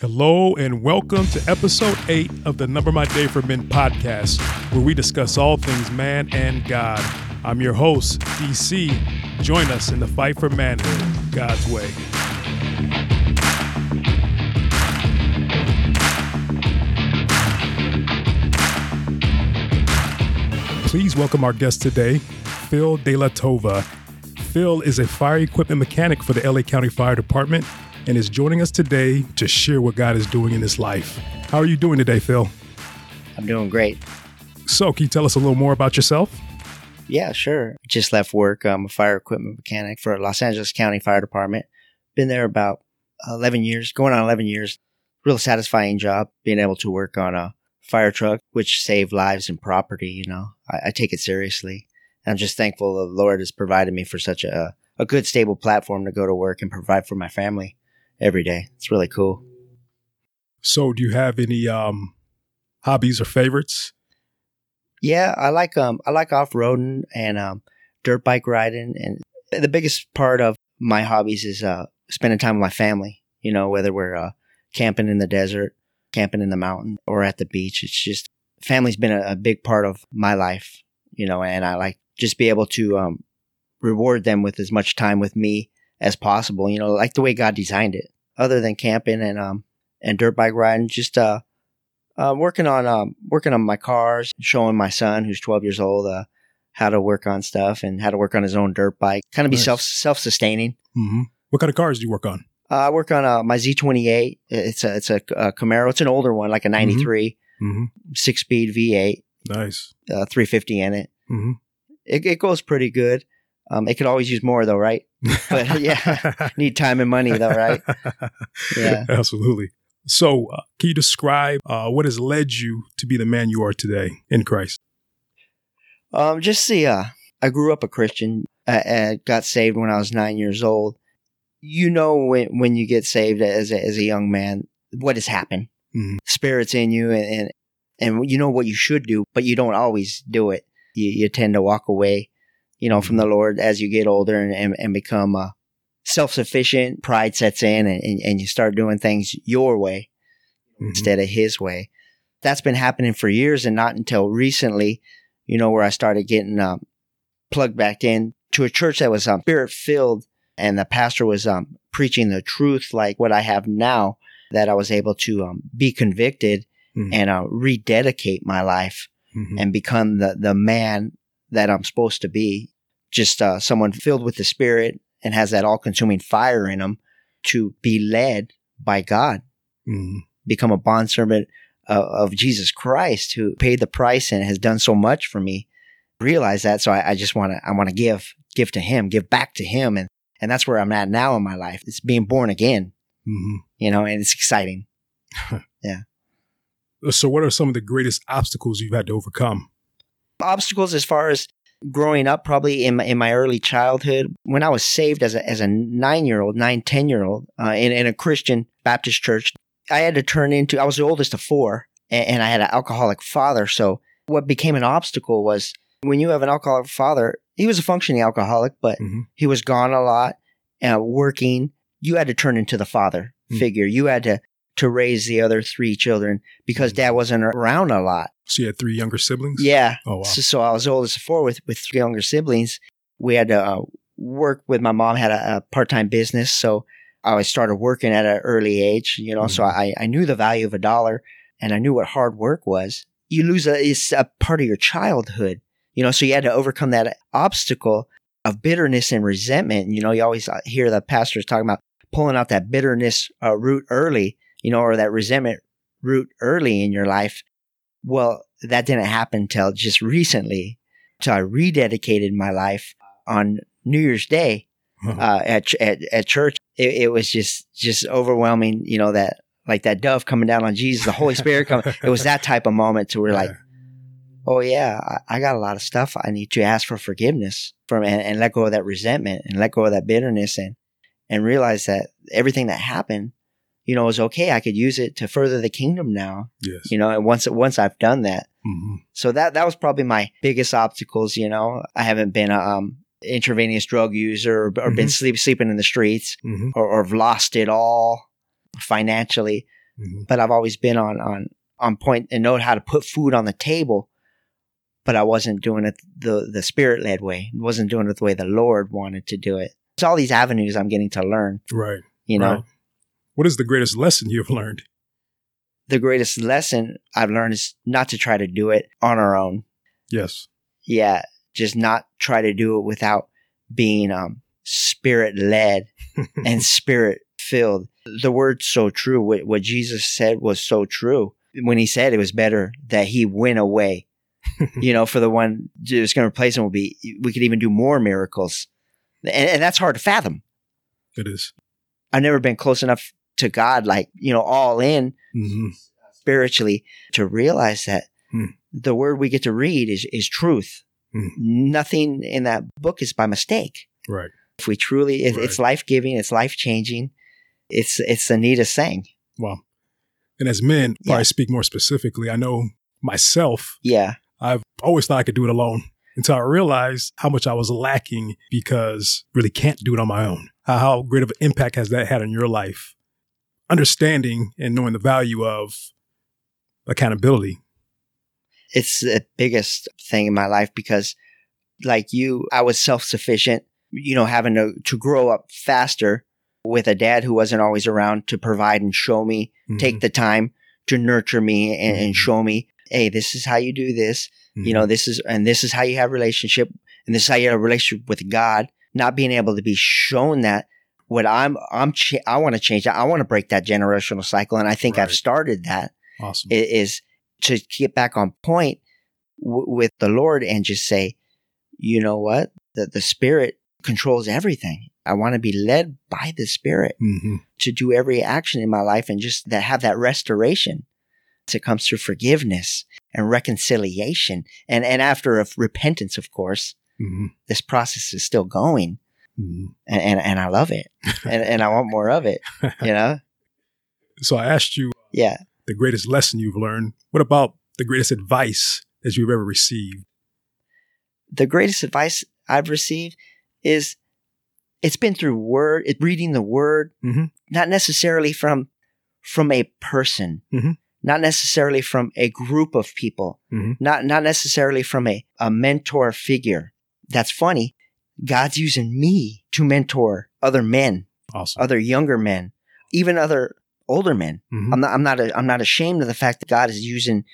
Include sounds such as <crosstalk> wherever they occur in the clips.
Hello and welcome to episode 8 of the Number My Day for Men podcast, where we discuss all things man and God. I'm your host, DC. Join us in the fight for manhood, God's way. Please welcome our guest today, Phil De La Tova. Phil is a fire equipment mechanic for the LA County Fire Department and is joining us today to share what God is doing in his life. How are you doing today, Phil? I'm doing great. So, can you tell us a little more about yourself? Yeah, sure. Just left work. I'm a fire equipment mechanic for Los Angeles County Fire Department. Been there about 11 years, going on 11 years. Real satisfying job being able to work on a fire truck, which save lives and property. You know, I, I take it seriously. And I'm just thankful the Lord has provided me for such a, a good, stable platform to go to work and provide for my family every day. It's really cool. So, do you have any um, hobbies or favorites? Yeah, I like um I like off roading and um dirt bike riding, and the biggest part of my hobbies is uh spending time with my family. You know, whether we're uh, camping in the desert, camping in the mountain, or at the beach. It's just family's been a, a big part of my life. You know, and I like just be able to um reward them with as much time with me as possible. You know, like the way God designed it. Other than camping and um and dirt bike riding, just uh, uh working on um working on my cars, showing my son who's 12 years old uh how to work on stuff and how to work on his own dirt bike. Kind of be Nice. self self sustaining. Mm-hmm. What kind of cars do you work on? Uh, I work on uh, my Z28. It's a it's a, a Camaro. It's an older one, like a '93 Mm-hmm. six speed V8, Nice. uh, 350 in it. Mm-hmm. It, it goes pretty good. Um, it could always use more though, right? <laughs> But, yeah. <laughs> Need time and money though, right? <laughs> Yeah. Absolutely. So, uh, can you describe uh, what has led you to be the man you are today in Christ? Um, just see, uh, I grew up a Christian. I, I got saved when I was nine years old. You know when when you get saved as a, as a young man, what has happened? Mhm. Spirits in you, and, and and you know what you should do, but you don't always do it. You you tend to walk away, you know, from the Lord as you get older and and, and become uh, self sufficient. Pride sets in, and, and and you start doing things your way Mhm. instead of his way. That's been happening for years and not until recently, you know, where I started getting um, plugged back in to a church that was um, spirit filled and the pastor was um, preaching the truth like what I have now that I was able to um, be convicted Mhm. and uh, rededicate my life Mhm. and become the, the man that I'm supposed to be. Just uh, someone filled with the spirit and has that all consuming fire in them to be led by God Mhm. become a bondservant of, of Jesus Christ who paid the price and has done so much for me. Realize that. So I, I just want to, I want to give, give to him, give back to him. And, and that's where I'm at now in my life. It's being born again, Mhm. you know, and it's exciting. <laughs> Yeah. So, what are some of the greatest obstacles you've had to overcome? Obstacles as far as growing up, probably in my, in my early childhood, when I was saved as a, as a nine year old, nine ten-year-old uh, in, in a Christian Baptist church, I had to turn into, I was the oldest of four and, and I had an alcoholic father. So what became an obstacle was when you have an alcoholic father, he was a functioning alcoholic, but Mhm. he was gone a lot, uh, working. You had to turn into the father Mm. figure. You had to, to raise the other three children because dad wasn't around a lot. So, you had three younger siblings? Yeah. Oh, wow. So, so I was oldest of four with, with three younger siblings. We had to uh, work with my mom had a, a part time business. So I started working at an early age, you know, so Mhm. I, I knew the value of a dollar and I knew what hard work was. You lose a, it's a part of your childhood, you know, so you had to overcome that obstacle of bitterness and resentment. You know, you always uh, hear the pastors talking about pulling out that bitterness uh, root early, you know, or that resentment root early in your life. Well, that didn't happen till just recently. So I rededicated my life on New Year's Day uh, at, at at church. It, it was just just overwhelming. You know that like that dove coming down on Jesus, the Holy Spirit coming. <laughs> It was that type of moment to where like, oh yeah, I, I got a lot of stuff I need to ask for forgiveness from and, and let go of that resentment and let go of that bitterness and and realize that everything that happened, you know, is okay. I could use it to further the kingdom now. yes. You know, and once once I've done that, Mhm. so that that was probably my biggest obstacles. You know, I haven't been a um, intravenous drug user or, or been Mhm. sleep sleeping in the streets Mhm. or, or have lost it all financially. hmm but I've always been on on on point and know how to put food on the table. But I wasn't doing it the the spirit led way. I wasn't doing it the way the Lord wanted to do it. It's all these avenues I'm getting to learn. Right. You know, Right. What is the greatest lesson you've learned? the greatest lesson I've learned is not to try to do it on our own. Yes. Yeah, just not try to do it without being um spirit led <laughs> and spirit filled. The word's so true. What, what Jesus said was so true. When he said it was better that he went away, <laughs> you know, for the one that's going to replace him will be, we could even do more miracles. And, and that's hard to fathom. it is. I've never been close enough to God, like, you know, all in hmm spiritually to realize that Hmm. the word we get to read is, is truth. Hmm. Nothing in that book is by mistake. Right. If we truly, it, it's life giving, it's life changing. It's, it's the neatest thing. Wow. And as men, Yeah. probably speak more specifically, I know myself, Yeah. I've always thought I could do it alone until I realized how much I was lacking because really can't do it on my own. How, how great of an impact has that had on your life? Understanding and knowing the value of accountability. It's the biggest thing in my life because like you, I was self-sufficient, you know, having to, to grow up faster with a dad who wasn't always around to provide and show me take the time to nurture me and, and Mhm. show me, hey, this is how you do this. Mhm. You know, this is, and this is how you have relationship, and this is how you have a relationship with God. Not being able to be shown that what I'm, I'm, cha- I want to change that. I want to break that generational cycle, and I think I've started that. awesome. Is to get back on point w- with the Lord and just say, you know what, the the Spirit controls everything. I want to be led by the Spirit hmm to do every action in my life and just that have that restoration. It comes through forgiveness and reconciliation. And, and after of repentance, of course, hmm this process is still going hmm and, and, and I love it and, and I want more of it, you know? <laughs> So I asked you Yeah. the greatest lesson you've learned. What about the greatest advice that you've ever received? The greatest advice I've received is it's been through word, it, reading the word, Mhm. not necessarily from, from a person, Mhm. not necessarily from a group of people, Mhm. not, not necessarily from a, a mentor figure. That's funny. God's using me to mentor other men, Awesome. other younger men, even other older men. Mhm. I'm not, I'm not, a, I'm not ashamed of the fact that God is using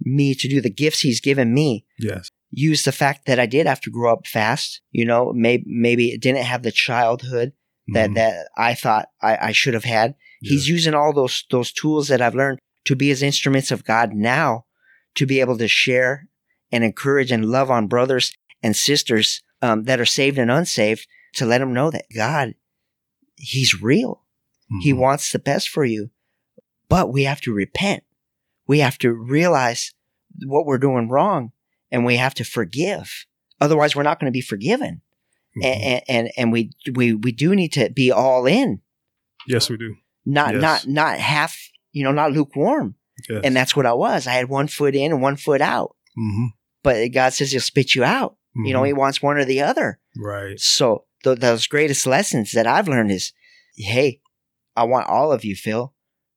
me to do the gifts he's given me yes. use the fact that I did have to grow up fast. You know, maybe maybe it didn't have the childhood that Mhm. that I thought I, I should have had. He's using all those those tools that I've learned to be His instruments of God now, to be able to share and encourage and love on brothers and sisters um, that are saved and unsaved, to let them know that God, He's real. He Mhm. wants the best for you, but we have to repent. We have to realize what we're doing wrong and we have to forgive. Otherwise, we're not going to be forgiven. Mhm. And, and, and we, we, we do need to be all in, yes, we do. not, Yes. not, not half, you know, not lukewarm. Yes. And that's what I was. I had one foot in and one foot out, hmm but God says he'll spit you out. You know, he wants one or the other. right. So th- those greatest lessons that I've learned is, Hey, I want all of you, Phil,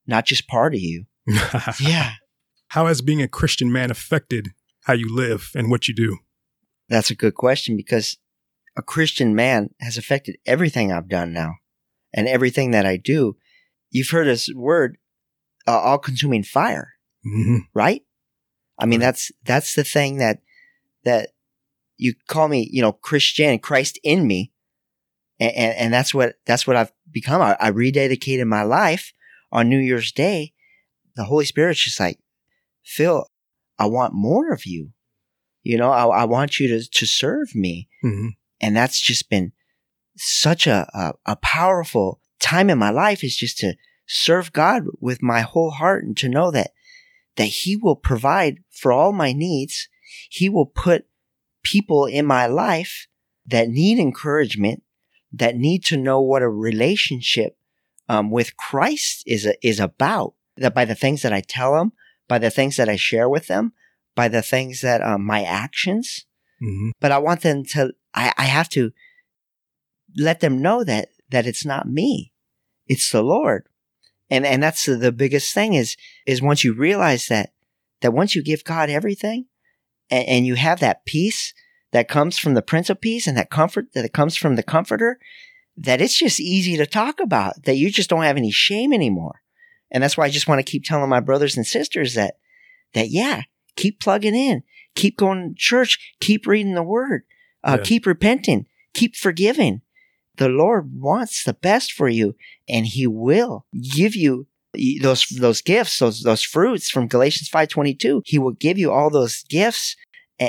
not just part of you. <laughs> Yeah. How has being a Christian man affected how you live and what you do? That's a good question because a Christian man has affected everything I've done now and everything that I do. You've heard this word, uh, all consuming fire, hmm right? I mean, that's, that's the thing that, that you call me, you know, Christian, Christ in me. And, and, and that's what, that's what I've become. I, I rededicated my life on New Year's Day. The Holy Spirit's just like, Phil, I want more of you. You know, I, I want you to, to serve me. hmm And that's just been such a, a, a powerful time in my life is just to serve God with my whole heart and to know that, that he will provide for all my needs. He will put people in my life that need encouragement, that need to know what a relationship um, with Christ is is about. That by the things that I tell them, by the things that I share with them, by the things that um, my actions. hmm But I want them to. I, I have to let them know that that it's not me, it's the Lord, And, and that's the, the biggest thing is, is once you realize that, that once you give God everything and, and you have that peace that comes from the Prince of Peace and that comfort that comes from the Comforter, that it's just easy to talk about, that you just don't have any shame anymore. And that's why I just want to keep telling my brothers and sisters that, that yeah, keep plugging in, keep going to church, keep reading the word, uh, Yeah. keep repenting, keep forgiving. The Lord wants the best for you and he will give you those, those gifts, those, those fruits from Galatians 5.22. He will give you all those gifts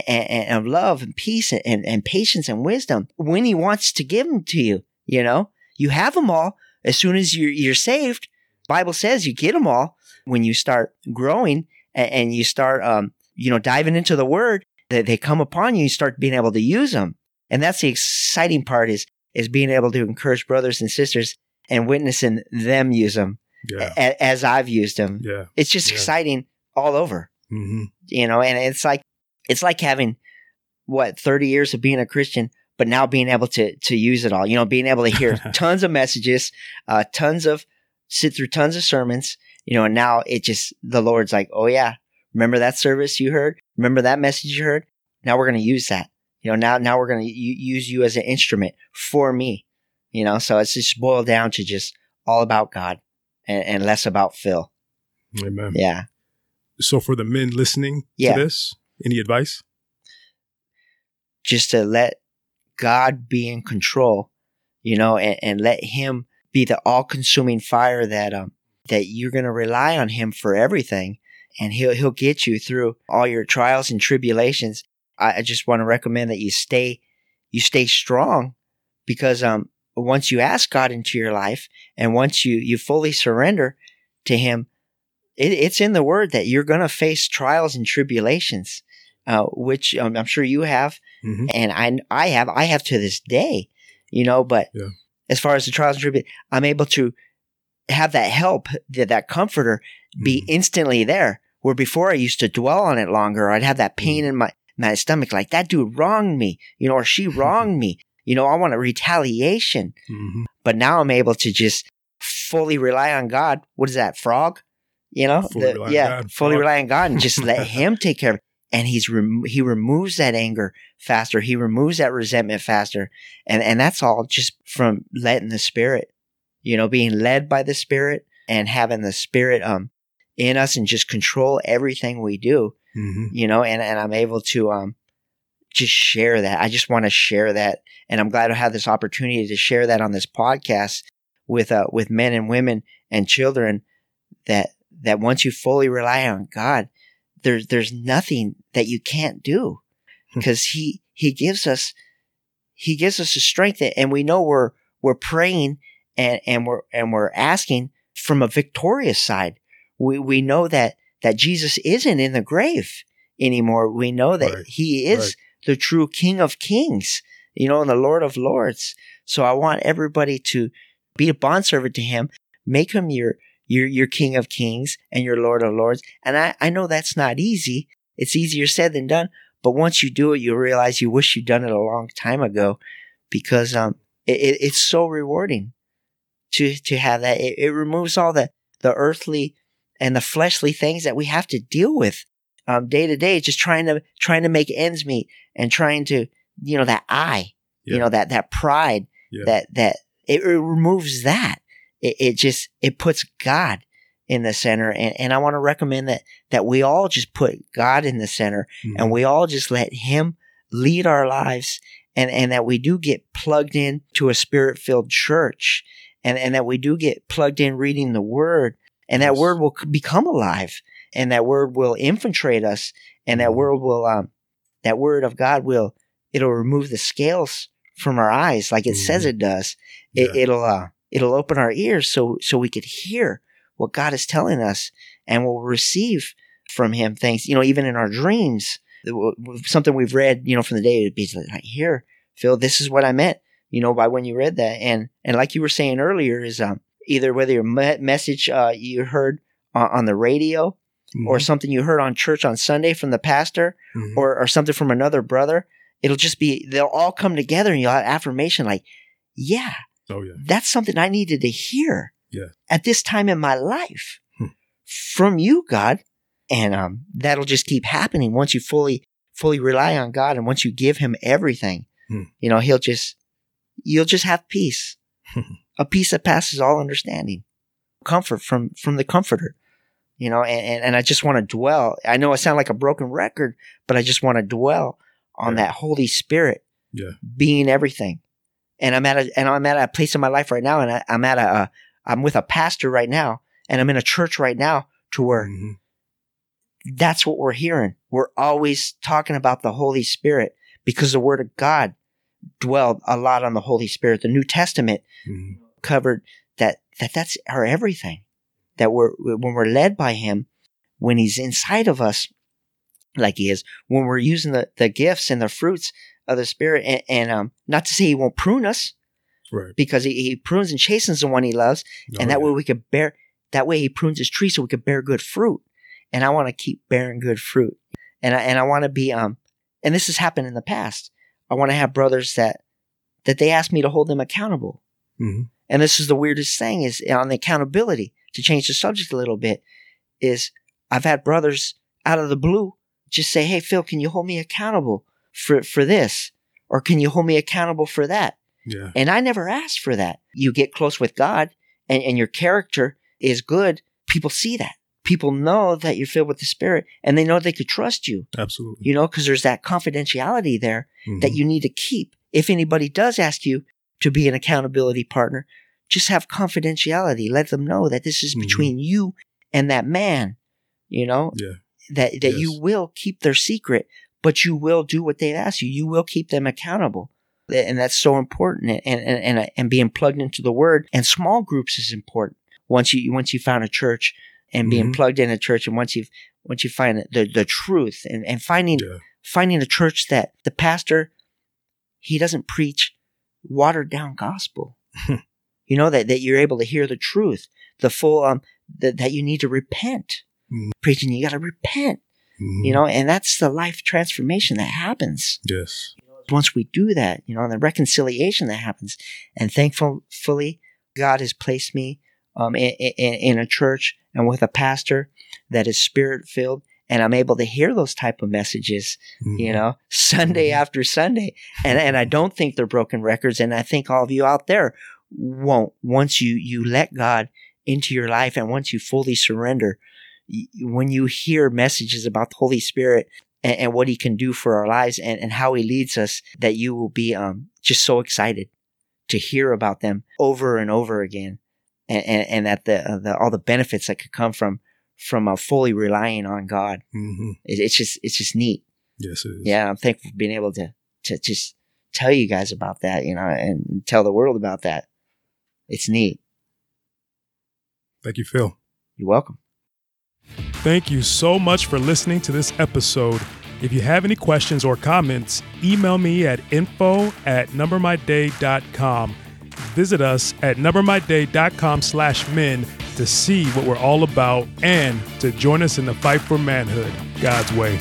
and, and, of love and peace and, and, patience and wisdom when he wants to give them to you. You know, you have them all as soon as you're, you're saved. Bible says you get them all when you start growing and, and you start, um, you know, diving into the word that they come upon you, you start being able to use them. And that's the exciting part is, is being able to encourage brothers and sisters and witnessing them use them Yeah. a- as I've used them. Yeah. It's just Yeah. exciting all over, hmm you know, and it's like, it's like having what, 30 years of being a Christian, but now being able to, to use it all, you know, being able to hear <laughs> tons of messages, uh, tons of, sit through tons of sermons, you know, and now it just, the Lord's like, oh yeah, remember that service you heard? Remember that message you heard? Now we're going to use that. You know, now, now we're going to use you as an instrument for me, you know, so it's just boiled down to just all about God and, and less about Phil. Amen. Yeah. So for the men listening Yeah. to this, any advice? just to let God be in control, you know, and, and let him be the all consuming fire that, um, that you're going to rely on him for everything and he'll, he'll get you through all your trials and tribulations. I, I just want to recommend that you stay, you stay strong because, um, once you ask God into your life and once you, you fully surrender to him, it, it's in the word that you're going to face trials and tribulations, uh, which um, I'm sure you have hmm and I I have I have to this day, you know. But Yeah. as far as the trials and tribulations, I'm able to have that help, that that comforter, be Mhm. instantly there. Where before I used to dwell on it longer, I'd have that Mm-hmm. pain in my my stomach, like that dude wronged me, you know, or she <laughs> wronged me, you know. I want a retaliation, hmm but now I'm able to just fully rely on God. What is that frog? You know, Fully The- yeah, God, fully frog. rely on God and just let <laughs> Him take care of it. And He's rem- He removes that anger faster. He removes that resentment faster, and and that's all just from letting the Spirit, you know, being led by the Spirit and having the Spirit um in us and just control everything we do hmm you know, and, and I'm able to um just share that. I just want to share that. And I'm glad to have this opportunity to share that on this podcast with uh with men and women and children that that once you fully rely on God, there's there's nothing that you can't do. Hmm. Because he he gives us he gives us the strength and we know we're we're praying and, and we're and we're asking from a victorious side. We we know that that Jesus isn't in the grave anymore. We know that Right. he is Right. the true King of Kings, you know, and the Lord of Lords. So I want everybody to be a bondservant to him, make him your your your King of Kings and you're Lord of Lords. And I, I know that's not easy. It's easier said than done. But once you do it, you realize you wish you'd done it a long time ago because um it, it, it's so rewarding to to have that. It, it removes all the the earthly and the fleshly things that we have to deal with um, day to day, just trying to trying to make ends meet and trying to you know that I, Yeah. you know that that pride, Yeah. that that it, it removes that. It, it just it puts God in the center, and and I want to recommend that that we all just put God in the center, Mhm. and we all just let Him lead our lives, and and that we do get plugged in to a spirit filled church, and and that we do get plugged in reading the Word, and that Yes. Word will become alive, and that Word will infiltrate us, and that Mhm. Word will um that Word of God will it'll remove the scales from our eyes like it says Mhm. it does. It, Yeah. It'll uh it'll open our ears so so we could hear what God is telling us, and we'll receive from Him things. You know, even in our dreams, something we've read, you know, from the day, it'd be like, here, Phil, this is what I meant, you know, by when you read that. And, and like you were saying earlier is, um, either whether your me- message, uh, you heard on, on the radio or Mhm. something you heard on church on Sunday from the pastor Mhm. or, or something from another brother, it'll just be, they'll all come together and you'll have affirmation like, yeah, oh yeah, that's something I needed to hear. Yeah. at this time in my life Hmm. from you, God. And um, that'll just keep happening once you fully, fully rely on God and once you give him everything, Hmm. you know, he'll just, you'll just have peace, <laughs> a peace that passes all understanding, comfort from, from the comforter, you know, and, and, and I just want to dwell. I know I sound like a broken record, but I just want to dwell on Yeah. that Holy Spirit Yeah. being everything. And I'm at a, and I'm at a place in my life right now, and I, I'm at a, I'm with a pastor right now, and I'm in a church right now to where Mhm. that's what we're hearing. We're always talking about the Holy Spirit because the Word of God dwelled a lot on the Holy Spirit. The New Testament Mhm. covered that that that's our everything. That we're when we're led by Him, when He's inside of us, like He is, when we're using the the gifts and the fruits of the Spirit, and, and um, not to say He won't prune us Right. because He, he prunes and chastens the one He loves, and Oh, that yeah. way we could bear. That way He prunes His tree so we could bear good fruit. And I want to keep bearing good fruit, and I and I want to be um, and this has happened in the past. I want to have brothers that that they ask me to hold them accountable. Mhm. And this is the weirdest thing is on the accountability to change the subject a little bit is I've had brothers out of the blue just say, Hey, Phil, can you hold me accountable for, for this? Or can you hold me accountable for that? Yeah. And I never asked for that. You get close with God and, and your character is good. People see that. People know that you're filled with the Spirit and they know they could trust you, Absolutely. you know, because there's that confidentiality there that Mhm. you need to keep. If anybody does ask you to be an accountability partner, just have confidentiality. Let them know that this is Mhm. between you and that man, you know, Yeah. that, that you will keep their secret, but you will do what they've asked you. You will keep them accountable. And that's so important. And, and, and, and being plugged into the word and small groups is important. Once you, once you found a church and being Mhm. plugged in a church and once you've, once you find the, the truth and, and finding, Yeah. finding a church that the pastor he doesn't preach watered down gospel <laughs> you know that, that you're able to hear the truth the full um that, that you need to repent Mhm. preaching you got to repent Mhm. you know and that's the life transformation that happens Yes. once we do that you know and the reconciliation that happens and thankfully god has placed me um in, in, in a church and with a pastor that is spirit filled and i'm able to hear those type of messages you Mhm. know, Sunday Mhm. after Sunday. And and I don't think they're broken records. And I think all of you out there won't once you you let God into your life and once you fully surrender. When you hear messages about the Holy Spirit and, and what He can do for our lives and, and how He leads us, that you will be um just so excited to hear about them over and over again, and and, and that the, uh, the all the benefits that could come from from uh, fully relying on God. Mhm. It, it's just it's just neat Yes, it is. yeah, I'm thankful for being able to to just tell you guys about that, you know, and tell the world about that. It's neat. Thank you, Phil. You're welcome. Thank you so much for listening to this episode. If you have any questions or comments, email me at info at numbermyday.com. Visit us at numbermyday.com slash men to see what we're all about and to join us in the fight for manhood God's way.